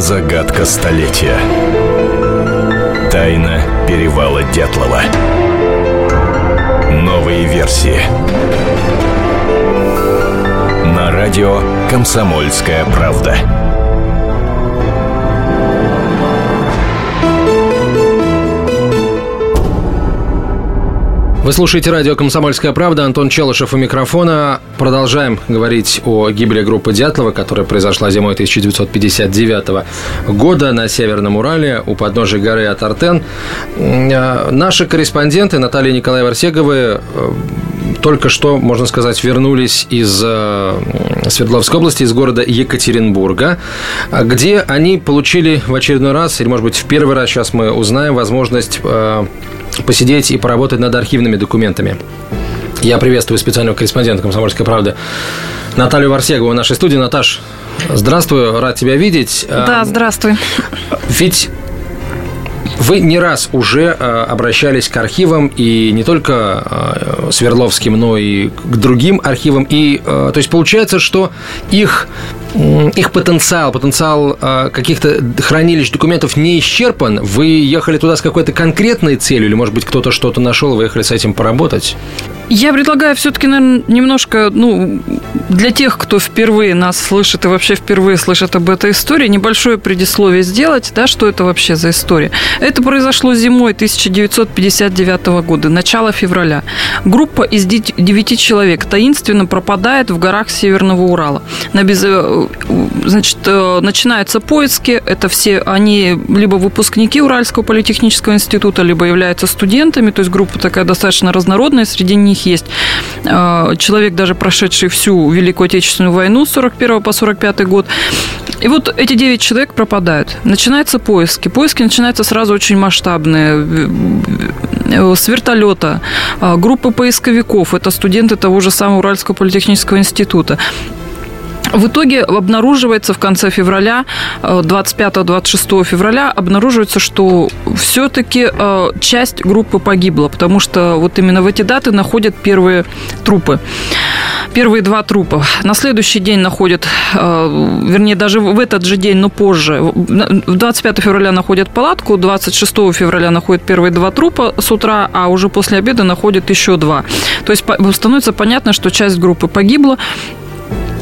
Загадка столетия. Тайна перевала Дятлова. Новые версии. На радио «Комсомольская правда». Вы слушаете радио «Комсомольская правда». Антон Челышев у микрофона. Продолжаем говорить о гибели группы Дятлова, которая произошла зимой 1959 года на Северном Урале у подножия горы Атартен. Э, наши корреспонденты Наталья Николаева Арсеговы э, только что, можно сказать, вернулись из э, Свердловской области, из города Екатеринбурга, где они получили в очередной раз, или, может быть, в первый раз сейчас мы узнаем возможность посидеть и поработать над архивными документами. Я приветствую специального корреспондента «Комсомольской правды» Наталью Варсегову в нашей студии. Наташ, здравствуй, рад тебя видеть. Да, здравствуй. Ведь вы не раз уже э, обращались к архивам, и не только э, Свердловским, но и к другим архивам. И, э, то есть, получается, что их их потенциал, потенциал каких-то хранилищ документов не исчерпан. Вы ехали туда с какой-то конкретной целью, или, может быть, кто-то что-то нашел, вы ехали с этим поработать? Я предлагаю все-таки, наверное, немножко, ну, для тех, кто впервые нас слышит и вообще впервые слышит об этой истории, небольшое предисловие сделать, да, что это вообще за история. Это произошло зимой 1959 года, начало февраля. Группа из девяти человек таинственно пропадает в горах Северного Урала. На без... Э, значит, э, начинаются поиски, это все, они либо выпускники Уральского политехнического института, либо являются студентами, то есть группа такая достаточно разнородная, среди них них есть э, человек, даже прошедший всю Великую Отечественную войну с 41 по 45 год. И вот эти 9 человек пропадают. Начинаются поиски. Поиски начинаются сразу очень масштабные. Э, с вертолета, э, группы поисковиков, это студенты того же самого Уральского политехнического института. В итоге обнаруживается в конце февраля, 25-26 э, февраля, обнаруживается, что все-таки э, часть группы погибла, потому что вот именно в эти даты находят первые трупы. Первые два трупа. На следующий день находят, э, вернее, даже в этот же день, но позже, 25 февраля находят палатку, 26 февраля находят первые два трупа с утра, а уже после обеда находят еще два. То есть становится понятно, что часть группы погибла,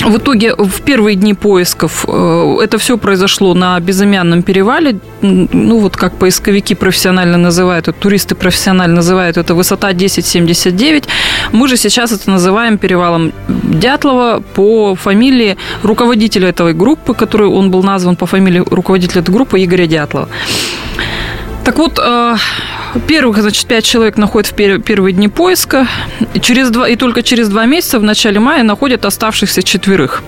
в итоге в первые дни поисков э, это все произошло на безымянном перевале. Ну, вот как поисковики профессионально называют, туристы профессионально называют, это высота 1079. Мы же сейчас это называем перевалом Дятлова по фамилии руководителя этой группы, который он был назван по фамилии руководителя этой группы Игоря Дятлова. Так вот, э, первых, значит, пять человек находят в первые дни поиска, и, через два, и только через два месяца, в начале мая, находят оставшихся четверых.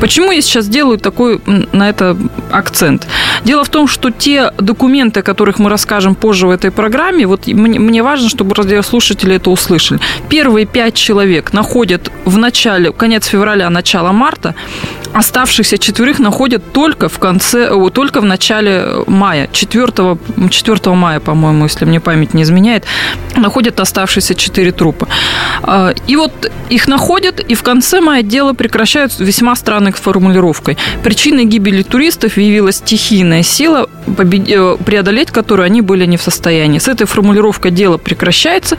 Почему я сейчас делаю такой на это акцент? Дело в том, что те документы, о которых мы расскажем позже в этой программе, вот мне, важно, чтобы радиослушатели это услышали. Первые пять человек находят в начале, конец февраля, начало марта, оставшихся четверых находят только в конце, только в начале мая, 4, 4 мая, по-моему, если мне память не изменяет, находят оставшиеся четыре трупа. А, и вот их находят, и в конце мая дело прекращают весьма странной формулировкой. Причиной гибели туристов явилась стихийная сила, э, преодолеть которую они были не в состоянии. С этой формулировкой дело прекращается,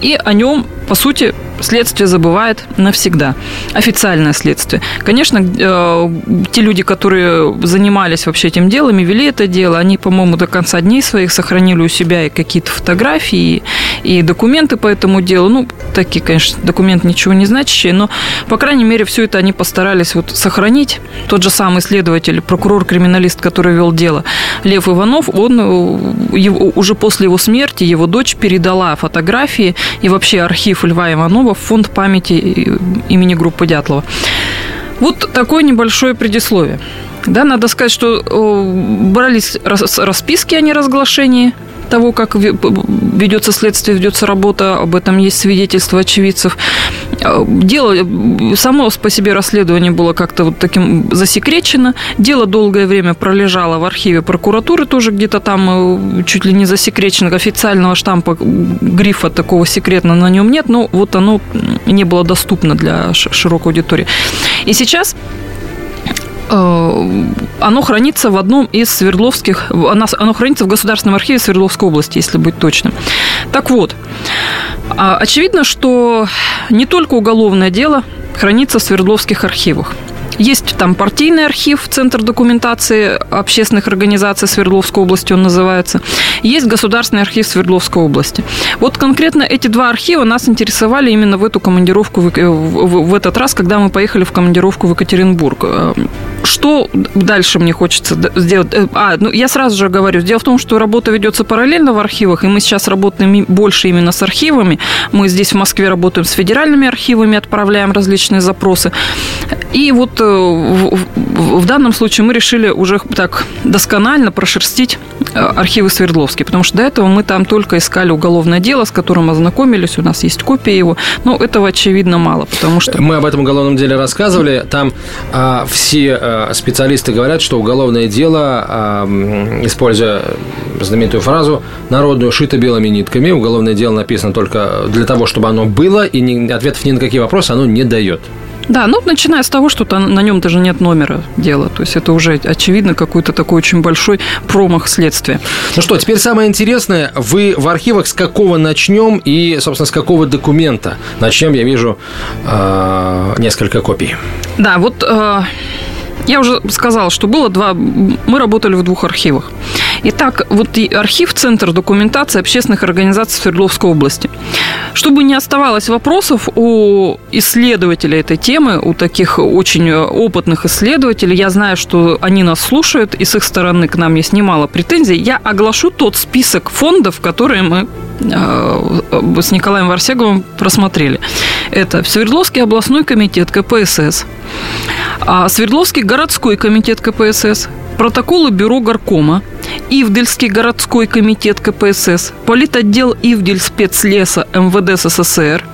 и о нем, по сути, следствие забывает навсегда. Официальное следствие. Конечно, э, те люди, которые занимались вообще этим делом и вели это дело, они, по-моему, до конца дней своих сохранили у себя и какие-то фотографии, и документы по этому делу. Ну, такие, конечно, документы ничего не значащие, но, по крайней мере, все это они постарались вот сохранить. Тот же самый следователь, прокурор-криминалист, который вел дело, Лев Иванов, он э, его, уже после его смерти, его дочь передала фотографии и вообще архив Льва Иванова в фонд памяти имени группы Дятлова. Вот такое небольшое предисловие. Да, надо сказать, что брались расписки о неразглашении того, как ведется следствие, ведется работа, об этом есть свидетельства очевидцев. Э, дело, само по себе расследование было как-то вот таким засекречено. Дело долгое время пролежало в архиве прокуратуры, тоже где-то там э, чуть ли не засекречено. Официального штампа, грифа такого секретного на нем нет, но вот оно не было доступно для широкой аудитории. И сейчас Э, оно хранится в одном из Свердловских... Оно хранится в Государственном архиве Свердловской области, если быть точным. Так вот, а, очевидно, что не только уголовное дело хранится в Свердловских архивах. Есть там партийный архив, Центр документации общественных организаций Свердловской области он называется. Есть Государственный архив Свердловской области. Вот конкретно эти два архива нас интересовали именно в эту командировку, в, этот раз, когда мы поехали в командировку в Екатеринбург. Э, что дальше мне хочется сделать? Э, а, ну, я сразу же говорю, дело в том, что работа ведется параллельно в архивах, и мы сейчас работаем больше именно с архивами. Мы здесь в Москве работаем с федеральными архивами, отправляем различные запросы. И вот э, в, в, в данном случае мы решили уже так досконально прошерстить э, архивы Свердловские, потому что до этого мы там только искали уголовное дело, с которым ознакомились, у нас есть копия его, но этого очевидно мало, потому что... Мы об этом уголовном деле рассказывали, там а, все а, специалисты говорят, что уголовное дело, а, используя знаменитую фразу, народную шито белыми нитками, уголовное дело написано только для того, чтобы оно было, и ни, ответов ни на какие вопросы оно не дает. Да, ну, начиная с того, что на нем даже нет номера дела. То есть это уже, очевидно, какой-то такой очень большой промах следствия. Ну что, теперь самое интересное. Вы в архивах с какого начнем и, собственно, с какого документа? Начнем, я вижу, э, несколько копий. Да, вот э, я уже сказала, что было два... Мы работали в двух архивах. Итак, вот и архив Центр документации общественных организаций Свердловской области. Чтобы не оставалось вопросов у исследователей этой темы, у таких очень опытных исследователей, я знаю, что они нас слушают, и с их стороны к нам есть немало претензий, я оглашу тот список фондов, которые мы э, с Николаем Варсеговым просмотрели. Это Свердловский областной комитет КПСС, а Свердловский городской комитет КПСС, протоколы бюро горкома, Ивдельский городской комитет КПСС, политотдел Ивдель спецлеса МВД СССР,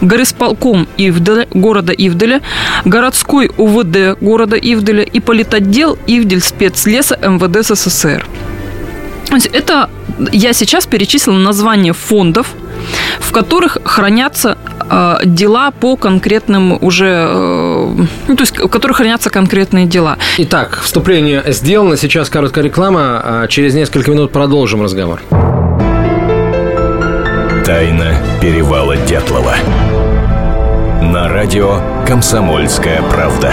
горисполком Ивделя, города Ивделя, городской УВД города Ивделя и политотдел Ивдель спецлеса МВД СССР. Это я сейчас перечислила название фондов, в которых хранятся э, дела по конкретным уже, э, ну, то есть в которых хранятся конкретные дела. Итак, вступление сделано, сейчас короткая реклама, а через несколько минут продолжим разговор. Тайна перевала Дятлова. На радио «Комсомольская правда».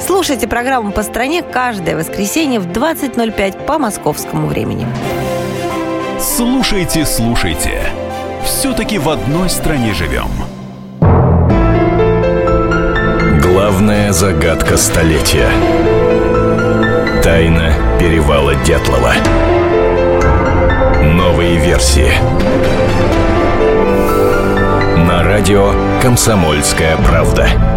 Слушайте программу «По стране» каждое воскресенье в 20.05 по московскому времени. Слушайте, слушайте. Все-таки в одной стране живем. Главная загадка столетия. Тайна перевала Дятлова. Новые версии. На радио «Комсомольская правда».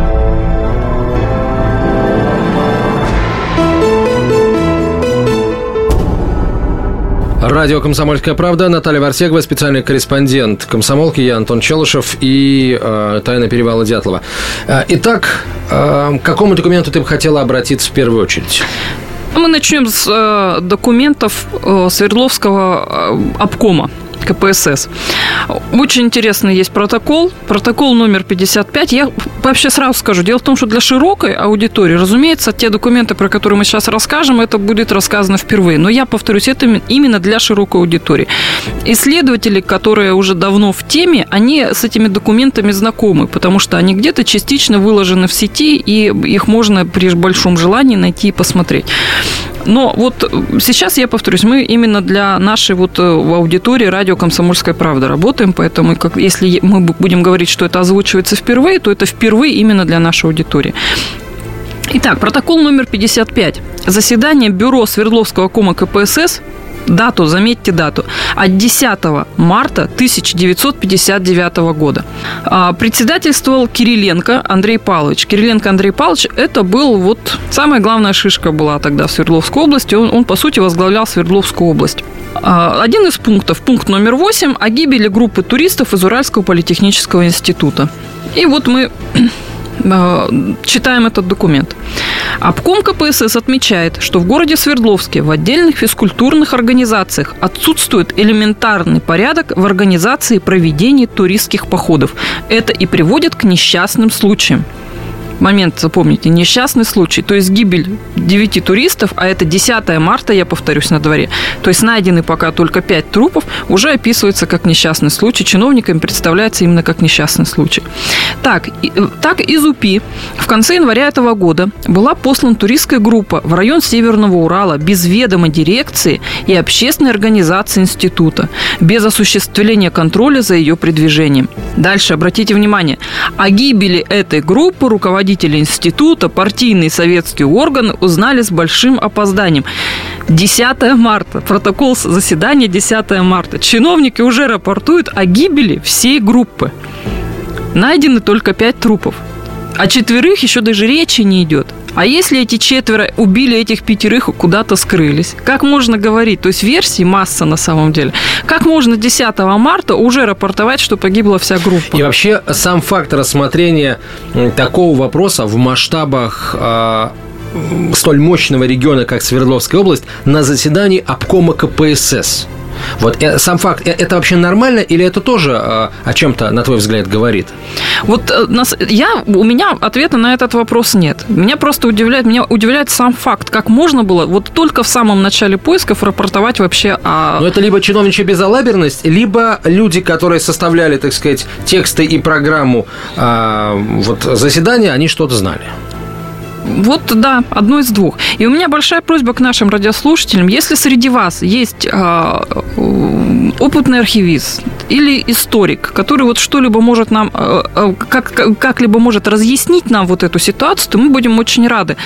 Радио «Комсомольская правда». Наталья Варсегова, специальный корреспондент комсомолки. Я Антон Челышев и э, «Тайна перевала Дятлова». Э, итак, э, к какому документу ты бы хотела обратиться в первую очередь? Мы начнем с э, документов э, Свердловского э, обкома. КПСС. Очень интересный есть протокол, протокол номер 55. Я вообще сразу скажу, дело в том, что для широкой аудитории, разумеется, те документы, про которые мы сейчас расскажем, это будет рассказано впервые. Но я повторюсь, это именно для широкой аудитории. Исследователи, которые уже давно в теме, они с этими документами знакомы, потому что они где-то частично выложены в сети, и их можно при большом желании найти и посмотреть. Но вот сейчас, я повторюсь, мы именно для нашей вот э, аудитории радио «Комсомольская правда» работаем, поэтому как, если мы будем говорить, что это озвучивается впервые, то это впервые именно для нашей аудитории. Итак, протокол номер 55. Заседание Бюро Свердловского кома КПСС дату, заметьте дату, от 10 марта 1959 года. А, председательствовал Кириленко Андрей Павлович. Кириленко Андрей Павлович – это был вот самая главная шишка была тогда в Свердловской области. Он, он по сути, возглавлял Свердловскую область. А, один из пунктов, пункт номер восемь, о гибели группы туристов из Уральского политехнического института. И вот мы читаем этот документ. Обком КПСС отмечает, что в городе Свердловске в отдельных физкультурных организациях отсутствует элементарный порядок в организации и проведении туристских походов. Это и приводит к несчастным случаям момент, запомните, несчастный случай, то есть гибель 9 туристов, а это 10 марта, я повторюсь, на дворе, то есть найдены пока только 5 трупов, уже описывается как несчастный случай, чиновникам представляется именно как несчастный случай. Так, э, так из УПИ в конце января этого года была послана туристская группа в район Северного Урала без ведома дирекции и общественной организации института, без осуществления контроля за ее передвижением. Дальше, обратите внимание, о гибели этой группы руководитель руководители института, партийный советский орган узнали с большим опозданием. 10 марта, протокол заседания 10 марта. Чиновники уже рапортуют о гибели всей группы. Найдены только пять трупов. О четверых еще даже речи не идет. А если эти четверо убили этих пятерых и куда-то скрылись? Как можно говорить? То есть версий масса на самом деле. Как можно 10 марта уже рапортовать, что погибла вся группа? И вообще сам факт рассмотрения такого вопроса в масштабах э, столь мощного региона, как Свердловская область, на заседании обкома КПСС – вот э, сам факт, э, это вообще нормально или это тоже э, о чем-то, на твой взгляд, говорит? Вот я, у меня ответа на этот вопрос нет. Меня просто удивляет, меня удивляет сам факт, как можно было вот только в самом начале поисков рапортовать вообще о... Ну, это либо чиновничья безалаберность, либо люди, которые составляли, так сказать, тексты и программу вот, заседания, они что-то знали. Вот, да, одно из двух. И у меня большая просьба к нашим радиослушателям. Если среди вас есть а, опытный архивист или историк, который вот что-либо может нам, а, а, как, как-либо может разъяснить нам вот эту ситуацию, то мы будем очень рады.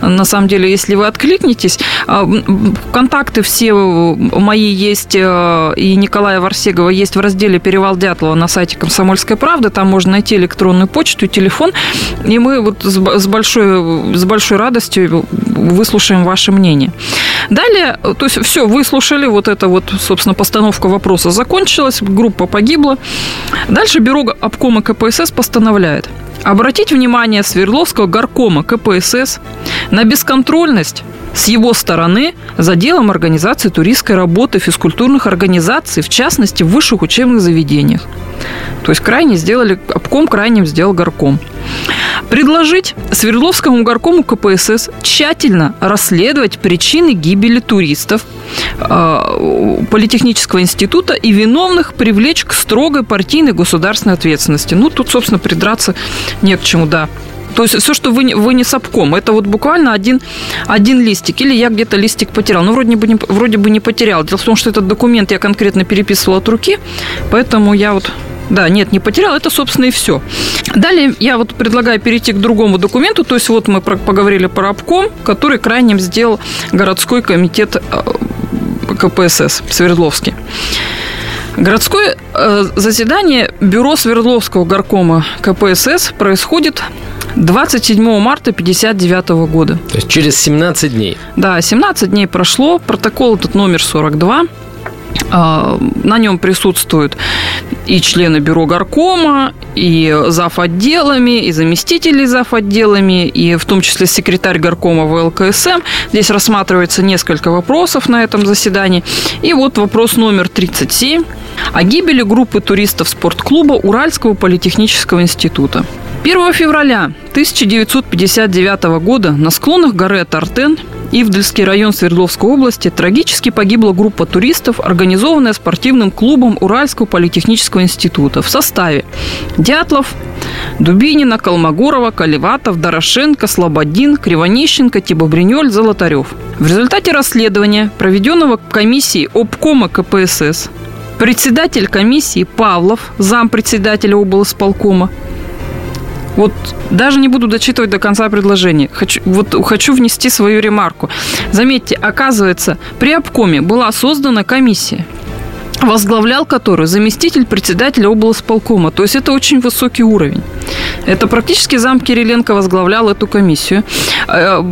На самом деле, если вы откликнетесь, а, контакты все мои есть, и Николая Варсегова есть в разделе «Перевал Дятлова» на сайте «Комсомольской правды». Там можно найти электронную почту и телефон. И мы вот с большой с большой радостью выслушаем ваше мнение. Далее, то есть все, выслушали, вот это вот, собственно, постановка вопроса закончилась, группа погибла. Дальше бюро обкома КПСС постановляет обратить внимание Свердловского горкома КПСС на бесконтрольность с его стороны за делом организации туристской работы физкультурных организаций, в частности, в высших учебных заведениях. То есть крайне сделали, обком крайним сделал горком. Предложить Свердловскому горкому КПСС тщательно расследовать причины гибели туристов Политехнического института и виновных привлечь к строгой партийной государственной ответственности. Ну, тут, собственно, придраться не к чему, да. То есть все, что вы, вы не сапком, это вот буквально один, один листик. Или я где-то листик потерял. Ну, вроде бы, не, вроде бы не потерял. Дело в том, что этот документ я конкретно переписывала от руки, поэтому я вот да, нет, не потерял, это, собственно, и все. Далее я вот предлагаю перейти к другому документу, то есть вот мы поговорили про обком, который крайним сделал городской комитет э, КПСС Свердловский. Городское э, заседание Бюро Свердловского горкома КПСС происходит 27 марта 1959 года. То есть через 17 дней. Да, 17 дней прошло. Протокол этот номер 42. А, на нем присутствуют и члены бюро горкома, и зав. отделами, и заместители зав. отделами, и в том числе секретарь горкома ВЛКСМ. Здесь рассматривается несколько вопросов на этом заседании. И вот вопрос номер 37 о гибели группы туристов спортклуба Уральского политехнического института. 1 февраля 1959 года на склонах горы Тартен Ивдельский район Свердловской области трагически погибла группа туристов, организованная спортивным клубом Уральского политехнического института в составе Дятлов, Дубинина, Колмогорова, Каливатов, Дорошенко, Слободин, Кривонищенко, Тибобринёль, Золотарев. В результате расследования, проведенного комиссией обкома КПСС, председатель комиссии Павлов, зампредседателя облсполкома, Вот даже не буду дочитывать до конца предложения. Хочу, вот хочу внести свою ремарку. Заметьте, оказывается, при обкоме была создана комиссия возглавлял которую заместитель председателя облсполкома. То есть это очень высокий уровень. Это практически зам Кириленко возглавлял эту комиссию. Э,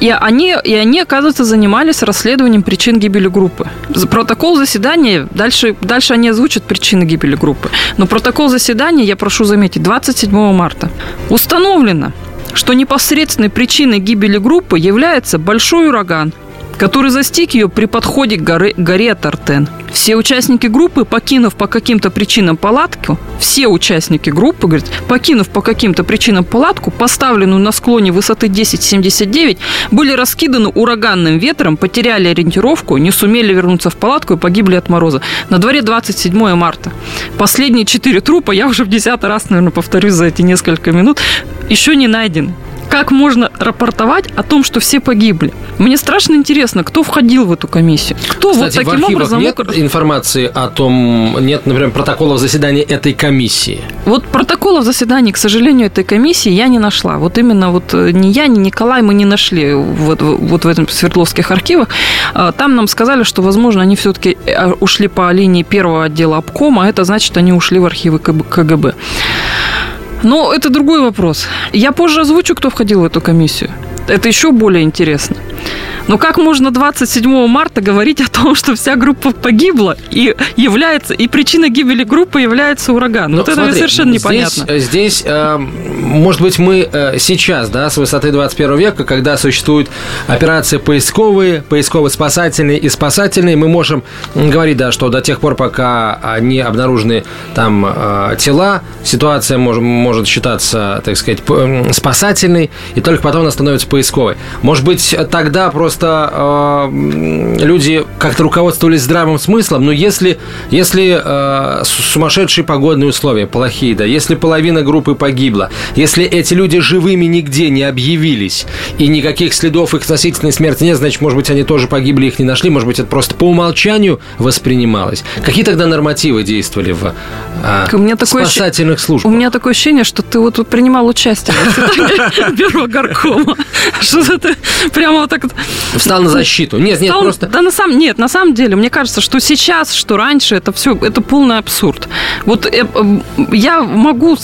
и они, и они, оказывается, занимались расследованием причин гибели группы. Протокол заседания, дальше, дальше они озвучат причины гибели группы. Но протокол заседания, я прошу заметить, 27 марта. Установлено, что непосредственной причиной гибели группы является большой ураган, который застиг ее при подходе к горе, горе Тартен. Все участники группы, покинув по каким-то причинам палатку, все участники группы, говорит, покинув по каким-то причинам палатку, поставленную на склоне высоты 10,79, были раскиданы ураганным ветром, потеряли ориентировку, не сумели вернуться в палатку и погибли от мороза. На дворе 27 марта. Последние четыре трупа, я уже в десятый раз, наверное, повторюсь за эти несколько минут, еще не найдены как можно рапортовать о том, что все погибли. Мне страшно интересно, кто входил в эту комиссию. Кто Кстати, вот таким в образом нет мог... информации о том, нет, например, протоколов заседания этой комиссии? Вот протоколов заседаний, к сожалению, этой комиссии я не нашла. Вот именно вот э, ни я, ни Николай мы не нашли вот, вот в этом Свердловских архивах. А, там нам сказали, что, возможно, они все-таки э, ушли по линии первого отдела обкома, а это значит, они ушли в архивы КГБ. Но это другой вопрос. Я позже озвучу, кто входил в эту комиссию. Это еще более интересно. Но как можно 27 марта говорить о том, что вся группа погибла и является, и причина гибели группы является ураган? Ну, вот смотри, это совершенно непонятно. Здесь, здесь э, может быть, мы э, сейчас, да, с высоты 21 века, когда существуют операции поисковые, поисково-спасательные и спасательные, мы можем говорить, да, что до тех пор, пока не обнаружены там э, тела, ситуация может, может считаться, так сказать, спасательной, и только потом она становится поисковой. Может быть, тогда просто э, люди как-то руководствовались здравым смыслом, но если, если э, сумасшедшие погодные условия, плохие, да, если половина группы погибла, если эти люди живыми нигде не объявились, и никаких следов их относительной смерти нет, значит, может быть, они тоже погибли, их не нашли, может быть, это просто по умолчанию воспринималось. Какие тогда нормативы действовали в э, у меня такое спасательных службах? У меня такое ощущение, что ты вот принимал участие в бюро горкома. Что ты прямо вот так Встал на защиту. Нет, нет, просто... Да, на самом... Нет, на самом деле, мне кажется, что сейчас, что раньше, это все, это полный абсурд. Вот э, я могу,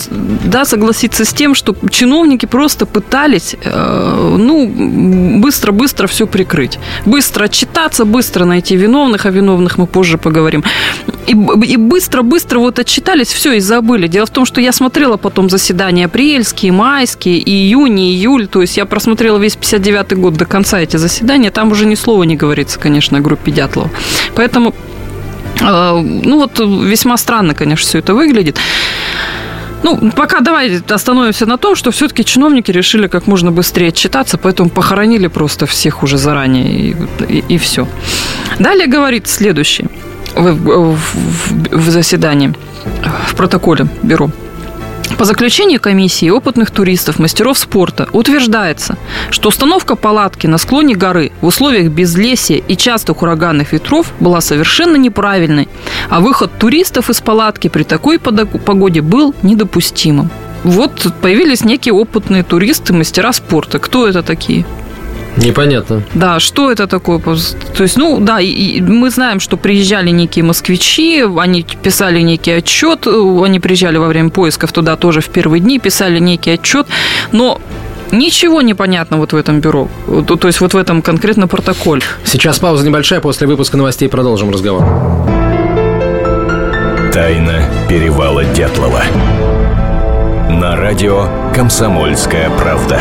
да, согласиться с тем, что чиновники просто пытались, э, ну, быстро-быстро все прикрыть. Быстро отчитаться, быстро найти виновных, о виновных мы позже поговорим. И, быстро-быстро вот отчитались, все, и забыли. Дело в том, что я смотрела потом заседания апрельские, майские, июнь, июль, то есть я просмотрела весь 59 год до конца эти заседания, там уже ни слова не говорится, конечно, о группе Дятлова. Поэтому, э, ну вот весьма странно, конечно, все это выглядит. Ну, пока давай остановимся на том, что все-таки чиновники решили как можно быстрее отчитаться, поэтому похоронили просто всех уже заранее, и, и, и все. Далее говорит следующее в, в, в заседании, в протоколе бюро. По заключению комиссии опытных туристов, мастеров спорта утверждается, что установка палатки на склоне горы в условиях безлесия и частых ураганных ветров была совершенно неправильной, а выход туристов из палатки при такой погоде был недопустимым. Вот появились некие опытные туристы, мастера спорта. Кто это такие? Непонятно. Да, что это такое? То есть, ну, да, и мы знаем, что приезжали некие москвичи, они писали некий отчет, они приезжали во время поисков туда тоже в первые дни, писали некий отчет, но Ничего не понятно вот в этом бюро, то есть вот в этом конкретно протоколе. Сейчас пауза небольшая, после выпуска новостей продолжим разговор. Тайна перевала Дятлова. На радио «Комсомольская правда».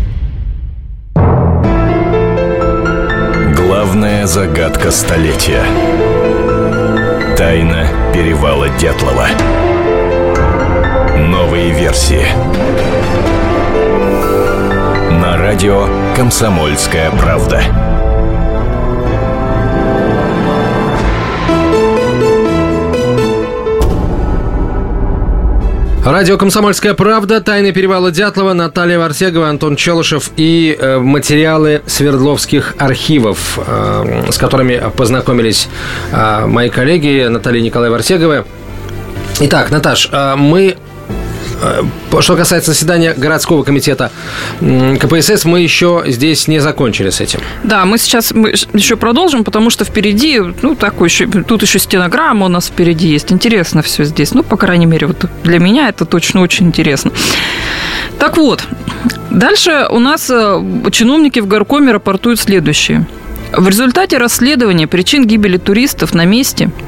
Главная загадка столетия. Тайна перевала Дятлова. Новые версии. На радио «Комсомольская правда». Радио «Комсомольская правда», «Тайны перевала Дятлова», Наталья Варсегова, Антон Челышев и э, материалы Свердловских архивов, э, с которыми познакомились э, мои коллеги Наталья и Николай Варсеговы. Итак, Наташ, э, мы что касается заседания городского комитета КПСС, мы еще здесь не закончили с этим. Да, мы сейчас еще продолжим, потому что впереди, ну, такой еще, тут еще стенограмма у нас впереди есть. Интересно все здесь. Ну, по крайней мере, вот для меня это точно очень интересно. Так вот, дальше у нас э, чиновники в горкоме рапортуют следующее. В результате расследования причин гибели туристов на месте –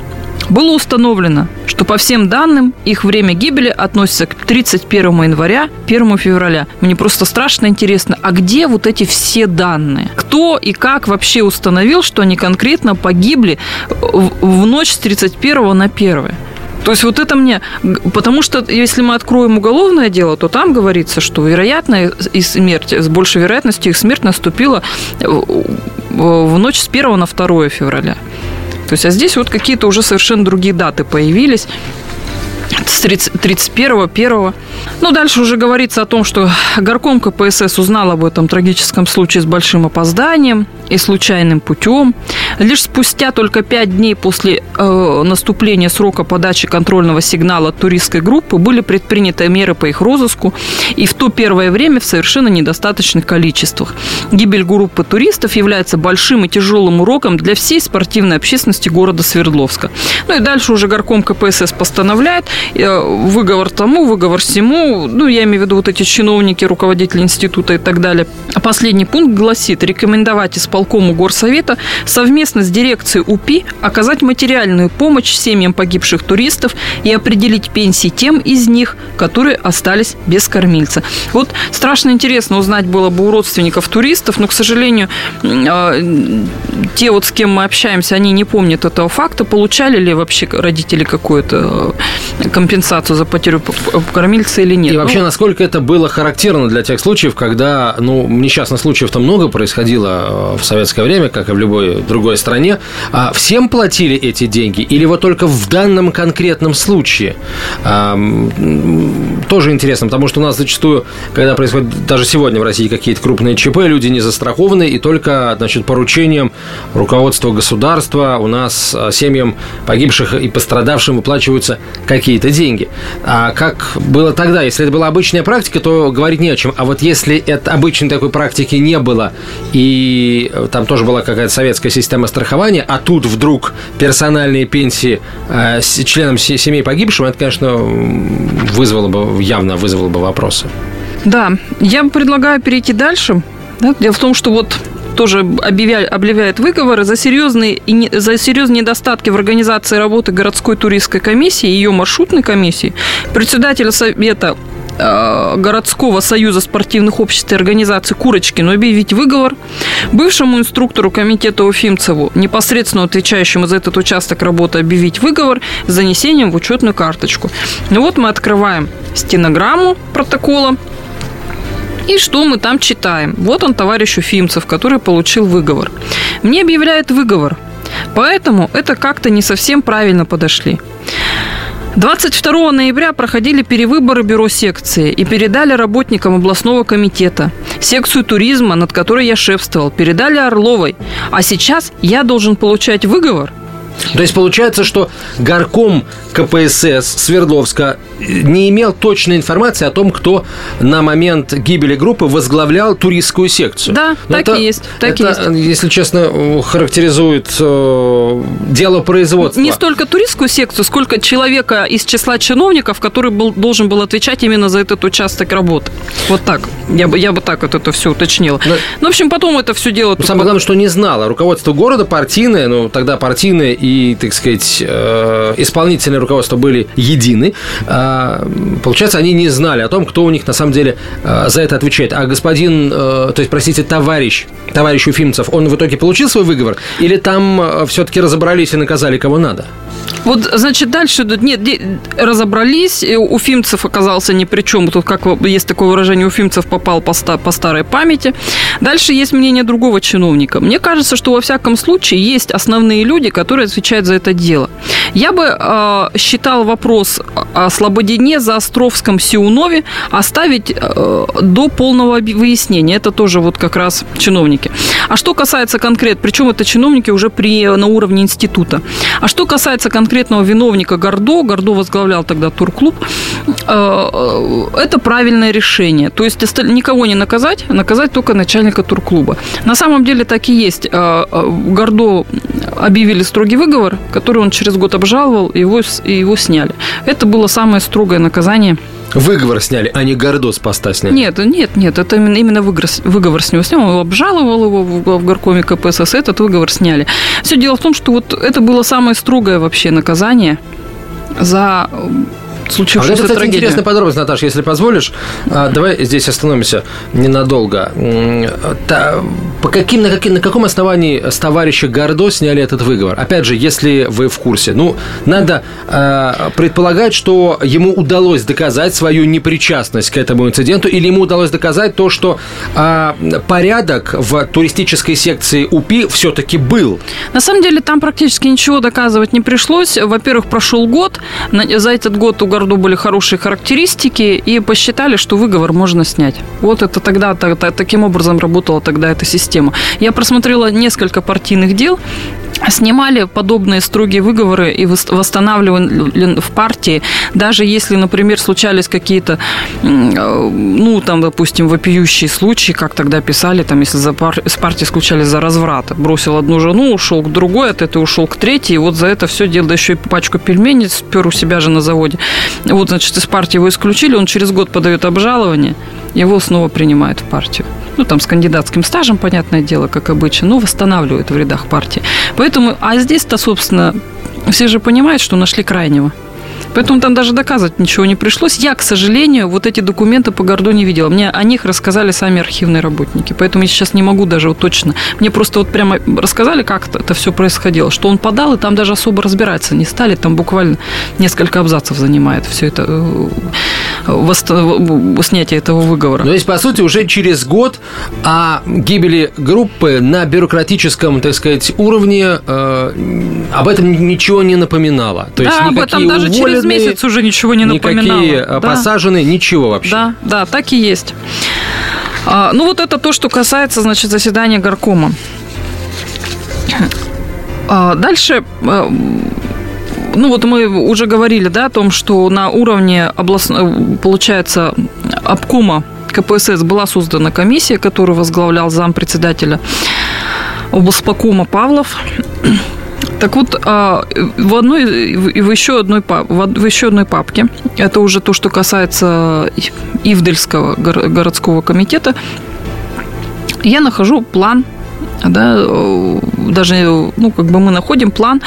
было установлено, что по всем данным их время гибели относится к 31 января, 1 февраля. Мне просто страшно интересно, а где вот эти все данные? Кто и как вообще установил, что они конкретно погибли в ночь с 31 на 1? То есть вот это мне... Потому что если мы откроем уголовное дело, то там говорится, что вероятно и смерть, с большей вероятностью их смерть наступила в ночь с 1 на 2 февраля. То есть, а здесь вот какие-то уже совершенно другие даты появились. С 30, 31 1 Ну, дальше уже говорится о том, что горком КПСС узнал об этом трагическом случае с большим опозданием и случайным путем. Лишь спустя только пять дней после э, наступления срока подачи контрольного сигнала туристской группы были предприняты меры по их розыску, и в то первое время в совершенно недостаточных количествах. Гибель группы туристов является большим и тяжелым уроком для всей спортивной общественности города Свердловска. Ну и дальше уже горком КПСС постановляет Э, выговор тому, выговор всему. Ну, я имею в виду вот эти чиновники, руководители института и так далее. А последний пункт гласит рекомендовать исполкому горсовета совместно с дирекцией УПИ оказать материальную помощь семьям погибших туристов и определить пенсии тем из них, которые остались без кормильца. Вот страшно интересно узнать было бы у родственников туристов, но, к сожалению, э, те вот, с кем мы общаемся, они не помнят этого факта. Получали ли вообще родители какое-то э, компенсацию за потерю кормильца или нет. И вообще, ну, насколько это было характерно для тех случаев, когда, ну, несчастных случаев-то много происходило э, в советское время, как и в любой другой стране. А всем платили эти деньги или вот только в данном конкретном случае? А, тоже интересно, потому что у нас зачастую, когда происходит даже сегодня в России какие-то крупные ЧП, люди не застрахованы, и только, значит, поручением руководства государства у нас э, семьям погибших и пострадавшим выплачиваются какие-то деньги. А как было тогда? Если это была обычная практика, то говорить не о чем. А вот если это обычной такой практики не было, и там тоже была какая-то советская система страхования, а тут вдруг персональные пенсии э, членам семей погибшим, это, конечно, вызвало бы, явно вызвало бы вопросы. Да, я предлагаю перейти дальше. Да? Дело в том, что вот тоже объявляет, объявляет выговоры за серьезные, за серьезные недостатки в организации работы городской туристской комиссии и ее маршрутной комиссии. Председателя совета э, городского союза спортивных обществ и организаций Курочкину объявить выговор, бывшему инструктору комитета Уфимцеву, непосредственно отвечающему за этот участок работы, объявить выговор с занесением в учетную карточку. Ну вот мы открываем стенограмму протокола и что мы там читаем? Вот он, товарищ Уфимцев, который получил выговор. Мне объявляет выговор. Поэтому это как-то не совсем правильно подошли. 22 ноября проходили перевыборы бюро секции и передали работникам областного комитета. Секцию туризма, над которой я шефствовал, передали Орловой. А сейчас я должен получать выговор – то есть получается, что горком КПСС Свердловска не имел точной информации о том, кто на момент гибели группы возглавлял туристскую секцию. Да, Но так это, и есть. Так это, есть. если честно, характеризует э, дело производства. Не столько туристскую секцию, сколько человека из числа чиновников, который был, должен был отвечать именно за этот участок работы. Вот так. Я бы, я бы так вот это все уточнила. Но, ну, в общем, потом это все дело... Самое главное, что не знало. Руководство города партийное, ну, тогда партийное и, так сказать, э, исполнительное руководство были едины, э, получается, они не знали о том, кто у них на самом деле э, за это отвечает. А господин, э, то есть, простите, товарищ, товарищ Уфимцев, он в итоге получил свой выговор? Или там э, все-таки разобрались и наказали кого надо? Вот, значит, дальше идут. Нет, разобрались. Уфимцев оказался ни при чем. Тут, как есть такое выражение, Уфимцев попал по, по старой памяти. Дальше есть мнение другого чиновника. Мне кажется, что во всяком случае есть основные люди, которые отвечают за это дело. Я бы э, считал вопрос о Слободине, за Островском, Сиунове оставить э, до полного выяснения. Это тоже вот как раз чиновники. А что касается конкрет, причем это чиновники уже при, на уровне института. А что касается конкретного виновника Гордо, Гордо возглавлял тогда турклуб, э, э, это правильное решение. То есть никого не наказать, а наказать только начальника турклуба. На самом деле так и есть. Э, Гордо объявили строгий выговор, который он через год обжаловал, и его, и его сняли. Это было самое строгое наказание Выговор сняли, а не Гордо с поста сняли? Нет, нет, нет, это именно, именно выговор, выговор с него снял. Он обжаловал его в, в горкоме КПСС, этот выговор сняли. Все дело в том, что вот это было самое строгое вообще наказание за случившуюся а это, кстати, трагедию. интересная подробность, Наташа, если позволишь. А, давай здесь остановимся ненадолго. По каким, на, каким, на каком основании с товарища Гордо сняли этот выговор? Опять же, если вы в курсе. Ну, надо э, предполагать, что ему удалось доказать свою непричастность к этому инциденту, или ему удалось доказать то, что э, порядок в туристической секции УПИ все-таки был. На самом деле там практически ничего доказывать не пришлось. Во-первых, прошел год. За этот год у Гордо были хорошие характеристики, и посчитали, что выговор можно снять. Вот это тогда, таким образом работала тогда эта система. Я просмотрела несколько партийных дел, снимали подобные строгие выговоры и восстанавливали в партии, даже если, например, случались какие-то, ну, там, допустим, вопиющие случаи, как тогда писали, там, если за пар... с партии случались за разврат, бросил одну жену, ушел к другой, от этой ушел к третьей, и вот за это все дело, еще и пачку пельменей спер у себя же на заводе. Вот, значит, из партии его исключили, он через год подает обжалование, его снова принимают в партию. Ну, там, с кандидатским стажем, понятное дело, как обычно, но восстанавливают в рядах партии. Поэтому, а здесь-то, собственно, все же понимают, что нашли крайнего. Поэтому там даже доказывать ничего не пришлось. Я, к сожалению, вот эти документы по Гордо не видела. Мне о них рассказали сами архивные работники. Поэтому я сейчас не могу даже вот точно. Мне просто вот прямо рассказали, как это все происходило. Что он подал, и там даже особо разбираться не стали. Там буквально несколько абзацев занимает все это э, снятие этого выговора. То есть, по сути, уже через год о гибели группы на бюрократическом, так сказать, уровне э, об этом ничего не напоминало. То есть да, об этом даже через через месяц уже ничего не напоминало. Никакие да. посажены, ничего вообще. Да, да, так и есть. А, ну, вот это то, что касается, значит, заседания горкома. А, дальше а, ну вот мы уже говорили, да, о том, что на уровне област... получается обкома КПСС была создана комиссия, которую возглавлял зампредседателя облспокома Павлов. Так вот, а, в одной, в еще одной, в еще одной папке, это уже то, что касается Ивдельского городского комитета, я нахожу план, да, даже, ну, как бы мы находим план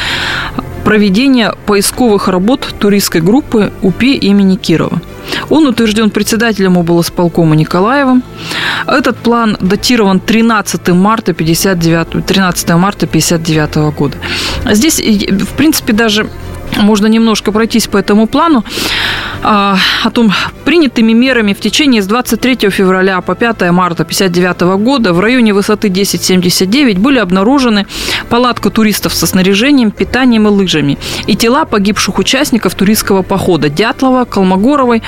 проведения поисковых работ туристской группы УПИ имени Кирова. Он утвержден председателем облсполкома Николаевым. Этот план датирован 13 марта 59, 13 марта 59 года. Здесь, в принципе, даже можно немножко пройтись по этому плану а, о том, принятыми мерами в течение с 23 февраля по 5 марта 1959 года в районе высоты 1079 были обнаружены палатка туристов со снаряжением, питанием и лыжами и тела погибших участников туристского похода Дятлова, Колмогоровой,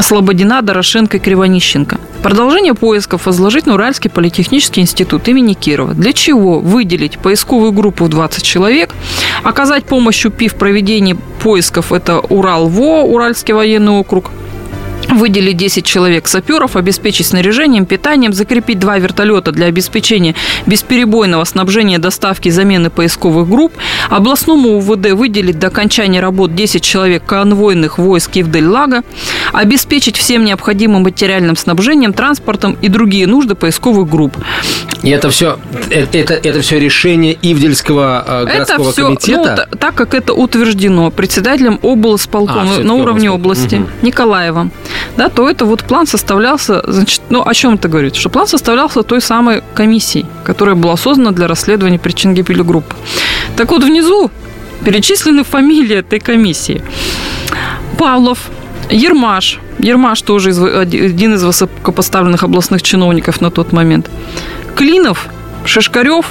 Слободина, Дорошенко и Кривонищенко. Продолжение поисков возложить на Уральский политехнический институт имени Кирова. Для чего? Выделить поисковую группу в 20 человек, оказать помощь УПИ в проведении поисков – это Урал-ВО, Уральский военный округ – выделить 10 человек саперов, обеспечить снаряжением, питанием, закрепить два вертолета для обеспечения бесперебойного снабжения доставки замены поисковых групп, областному УВД выделить до окончания работ 10 человек конвойных войск Евдель-Лага, обеспечить всем необходимым материальным снабжением, транспортом и другие нужды поисковых групп. И это все, это, это, это все решение Ивдельского э, городского это все, комитета? Ну, так как это утверждено председателем облсполкома А, на уровне области. Мгм. Николаевым, да, то это вот план составлялся, значит, ну, о чем это говорит? Что план составлялся той самой комиссией, которая была создана для расследования причин гибели группы. Так вот, внизу перечислены фамилии этой комиссии. Павлов, Ермаш, Ермаш тоже из- один из высокопоставленных областных чиновников на тот момент. Клинов, Шишкарев,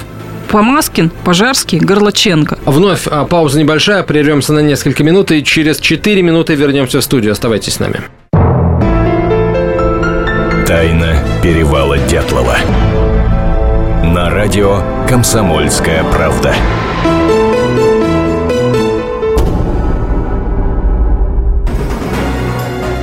Помаскин, Пожарский, Горлаченко. Вновь а, пауза небольшая, прервемся на несколько минут и через 4 минуты вернемся в студию. Оставайтесь с нами. Тайна перевала Дятлова. На радио «Комсомольская правда».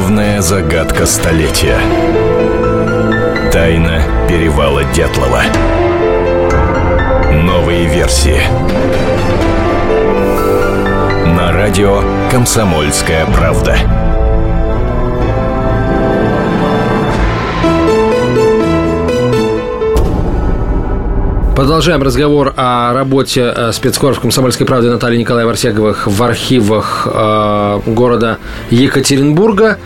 Главная загадка столетия. Тайна перевала Дятлова. Новые версии. На радио «Комсомольская правда». Продолжаем разговор о работе э, спецкоров «Комсомольской правды» Натальи Николаевой Арсеговых в архивах э, города Екатеринбурга.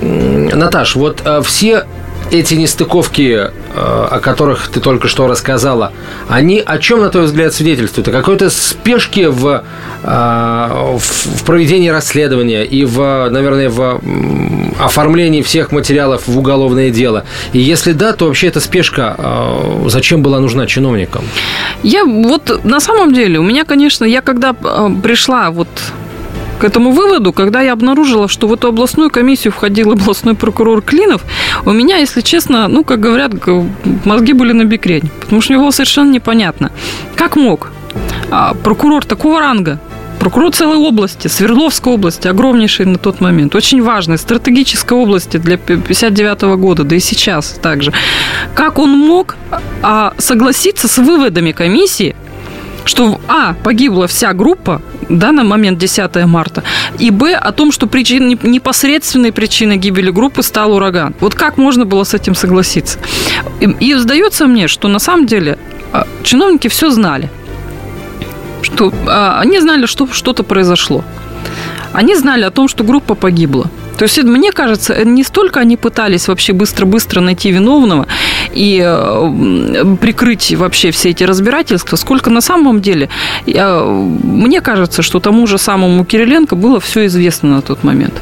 Наташ, вот э, все эти нестыковки, э, о которых ты только что рассказала, они о чем, на твой взгляд, свидетельствуют? О какой-то спешке в, э, в, проведении расследования и, в, наверное, в оформлении всех материалов в уголовное дело? И если да, то вообще эта спешка э, зачем была нужна чиновникам? Я вот на самом деле, у меня, конечно, я когда пришла вот к этому выводу, когда я обнаружила, что в эту областную комиссию входил областной прокурор Клинов, у меня, если честно, ну, как говорят, мозги были на бекрень, потому что мне было совершенно непонятно, как мог а, прокурор такого ранга, прокурор целой области, Свердловской области, огромнейшей на тот момент, очень важной, стратегической области для 59 года, да и сейчас также. Как он мог а, согласиться с выводами комиссии, что, а, погибла вся группа, да, на момент 10 марта, и, б, о том, что причин, непосредственной причиной гибели группы стал ураган. Вот как можно было с этим согласиться? И, и сдается мне, что на самом деле а, чиновники все знали. Что, а, они знали, что что-то произошло. Они знали о том, что группа погибла. То есть, мне кажется, э, не столько они пытались вообще быстро-быстро найти виновного и э, прикрыть вообще все эти разбирательства, сколько на самом деле, я- мне кажется, что тому же самому Кириленко было все известно на тот момент.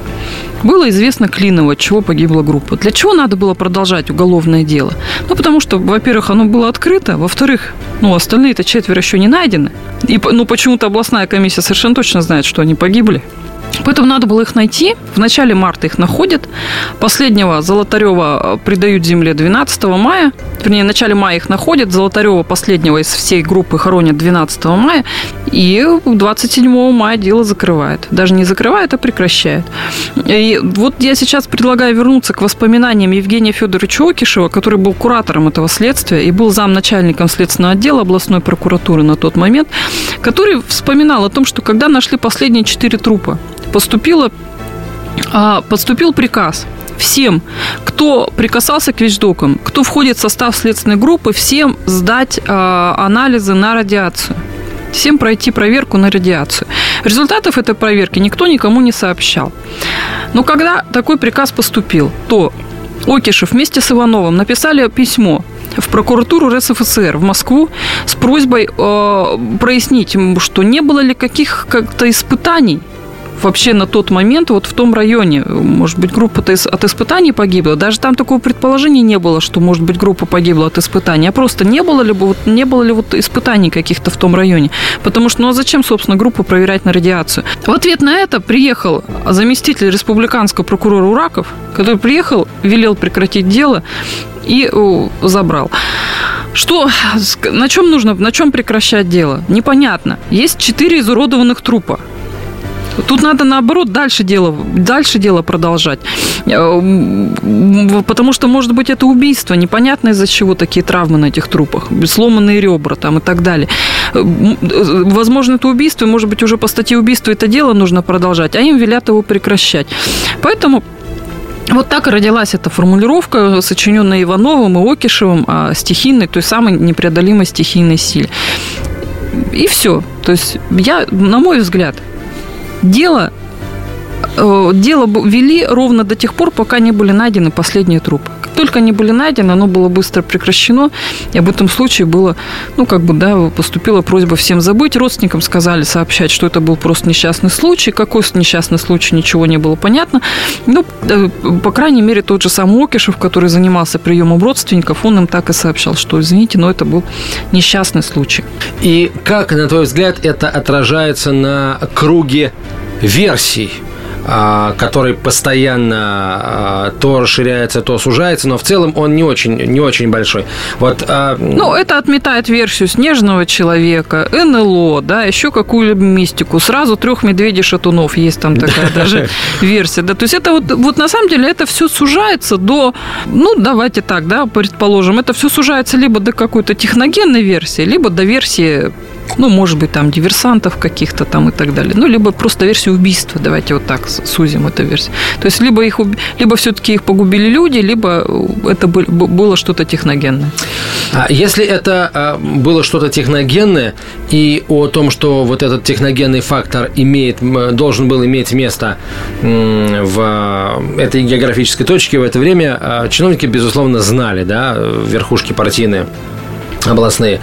Было известно Клиново, от чего погибла группа. Для чего надо было продолжать уголовное дело? Ну, потому что, во-первых, оно было открыто, во-вторых, ну, остальные-то четверо еще не найдены. И, ну, почему-то областная комиссия совершенно точно знает, что они погибли. Поэтому надо было их найти. В начале марта их находят. Последнего Золотарева предают земле 12 мая. Вернее, в начале мая их находят. Золотарева последнего из всей группы хоронят 12 мая. И 27 мая дело закрывает. Даже не закрывает, а прекращает. И вот я сейчас предлагаю вернуться к воспоминаниям Евгения Федоровича Окишева, который был куратором этого следствия и был замначальником следственного отдела областной прокуратуры на тот момент, который вспоминал о том, что когда нашли последние четыре трупа, поступило, а, поступил приказ всем, кто прикасался к вещдокам, кто входит в состав следственной группы, всем сдать а, анализы на радиацию. Всем пройти проверку на радиацию. Результатов этой проверки никто никому не сообщал. Но когда такой приказ поступил, то Окишев вместе с Ивановым написали письмо в прокуратуру РСФСР в Москву с просьбой э, прояснить, что не было ли каких-то испытаний вообще на тот момент вот в том районе. Может быть, группа от испытаний погибла. Даже там такого предположения не было, что, может быть, группа погибла от испытаний. А просто не было ли, вот, не было ли вот испытаний каких-то в том районе. Потому что, ну а зачем, собственно, группу проверять на радиацию? В ответ на это приехал заместитель республиканского прокурора Ураков, который приехал, велел прекратить дело и забрал. Что, на чем нужно, на чем прекращать дело? Непонятно. Есть четыре изуродованных трупа. Тут надо наоборот дальше дело, дальше дело продолжать. Э, потому что, может быть, это убийство. Непонятно из-за чего такие травмы на этих трупах. Сломанные ребра там и так далее. Э, возможно, это убийство. Может быть, уже по статье убийства это дело нужно продолжать, а им велят его прекращать. Поэтому вот так и родилась эта формулировка, сочиненная Ивановым и Окишевым о стихийной, той самой непреодолимой стихийной силе. И все. То есть я, на мой взгляд, дело дело вели ровно до тех пор, пока не были найдены последние трупы. Как только они были найдены, оно было быстро прекращено, и об этом случае было, ну, как бы, да, поступила просьба всем забыть. Родственникам сказали сообщать, что это был просто несчастный случай. Какой несчастный случай, ничего не было понятно. Ну, э, по крайней мере, тот же сам Окишев, который занимался приемом родственников, он им так и сообщал, что, извините, но это был несчастный случай. И как, на твой взгляд, это отражается на круге версий который постоянно а, то расширяется, то сужается, но в целом он не очень, не очень большой. Вот, а, ну, это отметает версию снежного человека, НЛО, да, еще какую-либо мистику. Сразу трех медведей-шатунов есть там такая даже версия. Да. То есть это вот, вот на самом деле это все сужается до, ну, давайте так, да, предположим, это все сужается либо до какой-то техногенной версии, либо до версии ну, может быть, там диверсантов каких-то там и так далее. Ну, либо просто версию убийства, давайте вот так сузим эту версию. То есть, либо, их, либо все-таки их погубили люди, либо это было что-то техногенное. А если это а, было что-то техногенное, и о том, что вот этот техногенный фактор имеет, должен был иметь место в этой географической точке в это время, а, чиновники, безусловно, знали, да, верхушки партийные областные.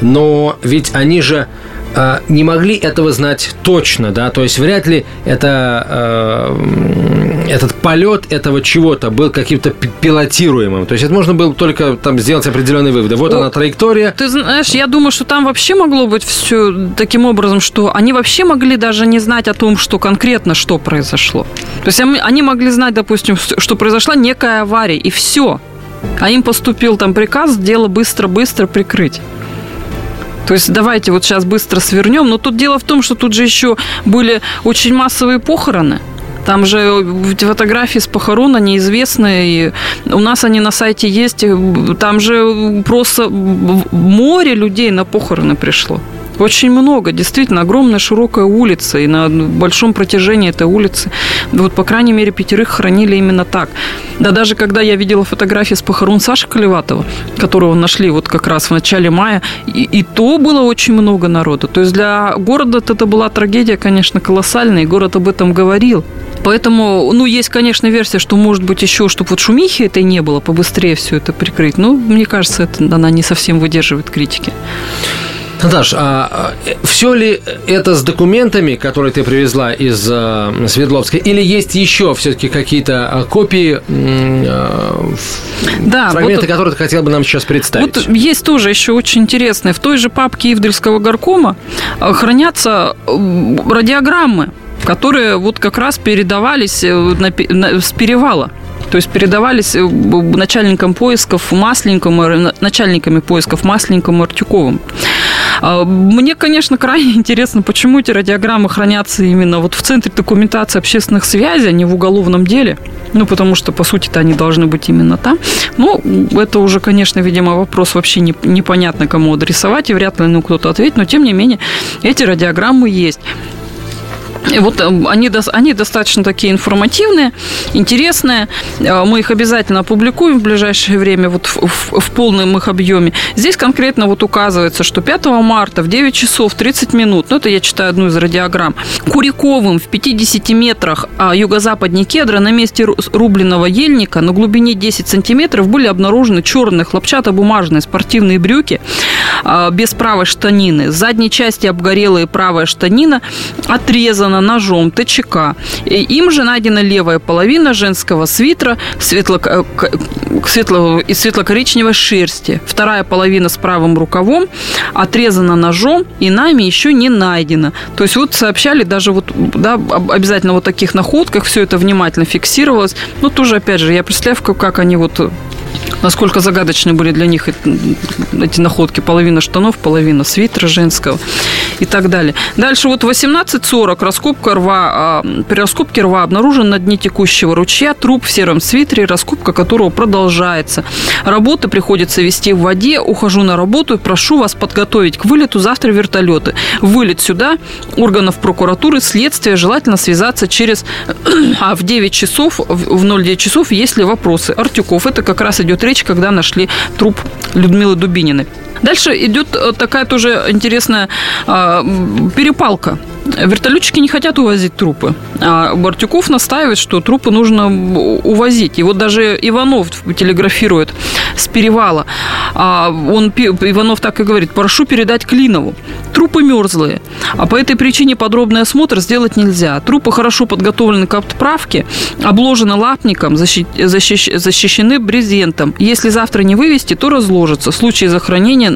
Но ведь они же э, не могли этого знать точно, да, то есть вряд ли это, э, этот полет этого чего-то был каким-то пилотируемым. То есть это можно было только там сделать определенные выводы. Вот О, она траектория. Ты знаешь, я думаю, что там вообще могло быть все таким образом, что они вообще могли даже не знать о том, что конкретно что произошло. То есть они могли знать, допустим, что произошла некая авария, и все. А им поступил там приказ дело быстро-быстро прикрыть. То есть давайте вот сейчас быстро свернем. Но тут дело в том, что тут же еще были очень массовые похороны. Там же фотографии с похорон, они известны, и у нас они на сайте есть. Там же просто море людей на похороны пришло. Очень много, действительно, огромная широкая улица, и на большом протяжении этой улицы, вот, по крайней мере, пятерых хранили именно так. Да даже когда я видела фотографии с похорон Саши Колеватова, которого нашли вот как раз в начале мая, и, и то было очень много народу. То есть для города это была трагедия, конечно, колоссальная, и город об этом говорил. Поэтому, ну, есть, конечно, версия, что, может быть, еще, чтобы вот шумихи этой не было, побыстрее все это прикрыть. Но, мне кажется, это, она не совсем выдерживает критики. Наташ, а все ли это с документами, которые ты привезла из а, Свердловска, или есть еще все-таки какие-то а, копии, а, да, фрагменты, вот, которые ты хотел бы нам сейчас представить? Вот есть тоже еще очень интересные. В той же папке Ивдельского горкома хранятся радиограммы, которые вот как раз передавались э, на, на, с перевала. То есть передавались э, начальникам поисков Масленником, э, начальниками поисков Масленником и Артюковым. А, мне, конечно, крайне интересно, почему эти радиограммы хранятся именно вот в Центре документации общественных связей, а не в уголовном деле. Ну, потому что, по сути-то, они должны быть именно там. Но это уже, конечно, видимо, вопрос вообще не, непонятно, кому адресовать, и вряд ли ну, кто-то ответит. Но, тем не менее, эти радиограммы есть. И вот э, они, они достаточно такие информативные, интересные. Э, мы их обязательно опубликуем в ближайшее время вот в, в, в полном их объеме. Здесь конкретно вот указывается, что 5 марта в 9 часов 30 минут, ну это я читаю одну из радиограмм, Куриковым в 50 метрах а юго-западнее кедра на месте рубленного ельника на глубине 10 сантиметров были обнаружены черные хлопчатобумажные спортивные брюки а, без правой штанины. С задней части обгорелая правая штанина отрезана ножом ТЧК. Им же найдена левая половина женского свитера светло, светло, из светло-коричневой шерсти. Вторая половина с правым рукавом отрезана ножом и нами еще не найдена. То есть вот сообщали даже вот, да, обязательно вот таких находках, все это внимательно фиксировалось. Ну, тоже, опять же, я представляю, как они вот насколько загадочны были для них эти находки. Половина штанов, половина свитера женского и так далее. Дальше вот 18.40 раскопка рва, а, при раскопке рва обнаружен на дне текущего ручья труп в сером свитере, раскопка которого продолжается. Работы приходится вести в воде. Ухожу на работу и прошу вас подготовить к вылету завтра вертолеты. Вылет сюда органов прокуратуры, следствия, желательно связаться через... А в 9 часов, в 09 часов, есть ли вопросы? Артюков, это как раз идет речь, когда нашли труп Людмилы Дубининой. Дальше идет э, такая тоже интересная э, перепалка. Вертолетчики не хотят увозить трупы. А Бартюков настаивает, что трупы нужно увозить. И вот даже Иванов телеграфирует с перевала. А он, Иванов так и говорит, прошу передать Клинову. Трупы мерзлые, а по этой причине подробный осмотр сделать нельзя. Трупы хорошо подготовлены к отправке, обложены лапником, защищены брезентом. Если завтра не вывести, то разложатся. В случае захоронения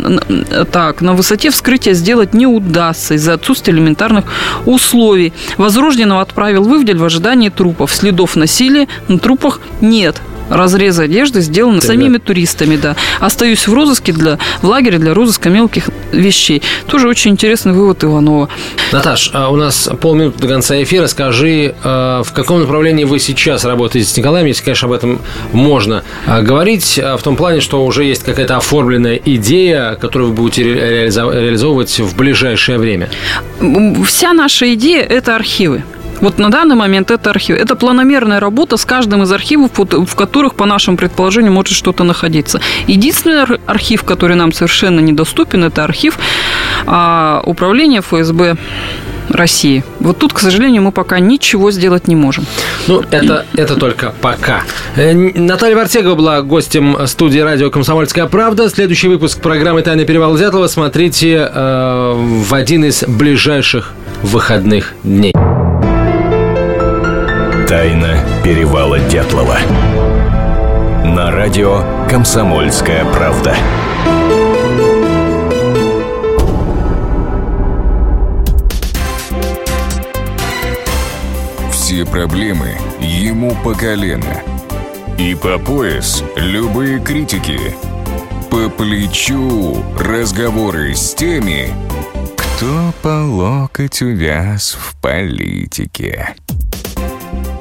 так, на высоте вскрытия сделать не удастся из-за отсутствия элементарных условий. Возрожденного отправил Вывдель в ожидании трупов. Следов насилия на трупах нет разрезы одежды сделаны да, самими да. туристами, да. Остаюсь в розыске для, в лагере для розыска мелких вещей. Тоже очень интересный вывод Иванова. Наташ, а у нас полминуты до конца эфира. Скажи, а, в каком направлении вы сейчас работаете с Николаем, если, конечно, об этом можно а, говорить, в том плане, что уже есть какая-то оформленная идея, которую вы будете реализовывать в ближайшее время? Вся наша идея – это архивы. Вот на данный момент это архив. Это планомерная работа с каждым из архивов, в которых, по нашему предположению, может что-то находиться. Единственный архив, который нам совершенно недоступен, это архив а, управления ФСБ России. Вот тут, к сожалению, мы пока ничего сделать не можем. Ну, это, это только пока. Э, Наталья Вартегова была гостем студии радио «Комсомольская правда». Следующий выпуск программы «Тайный перевал Дятлова» смотрите э, в один из ближайших выходных дней. Тайна перевала Дятлова. На радио «Комсомольская правда». Все проблемы ему по колено. И по пояс любые критики. По плечу разговоры с теми, кто по локоть увяз в политике.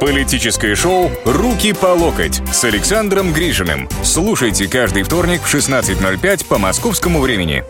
Политическое шоу «Руки по локоть» с Александром Гришиным. Слушайте каждый вторник в 16.05 по московскому времени.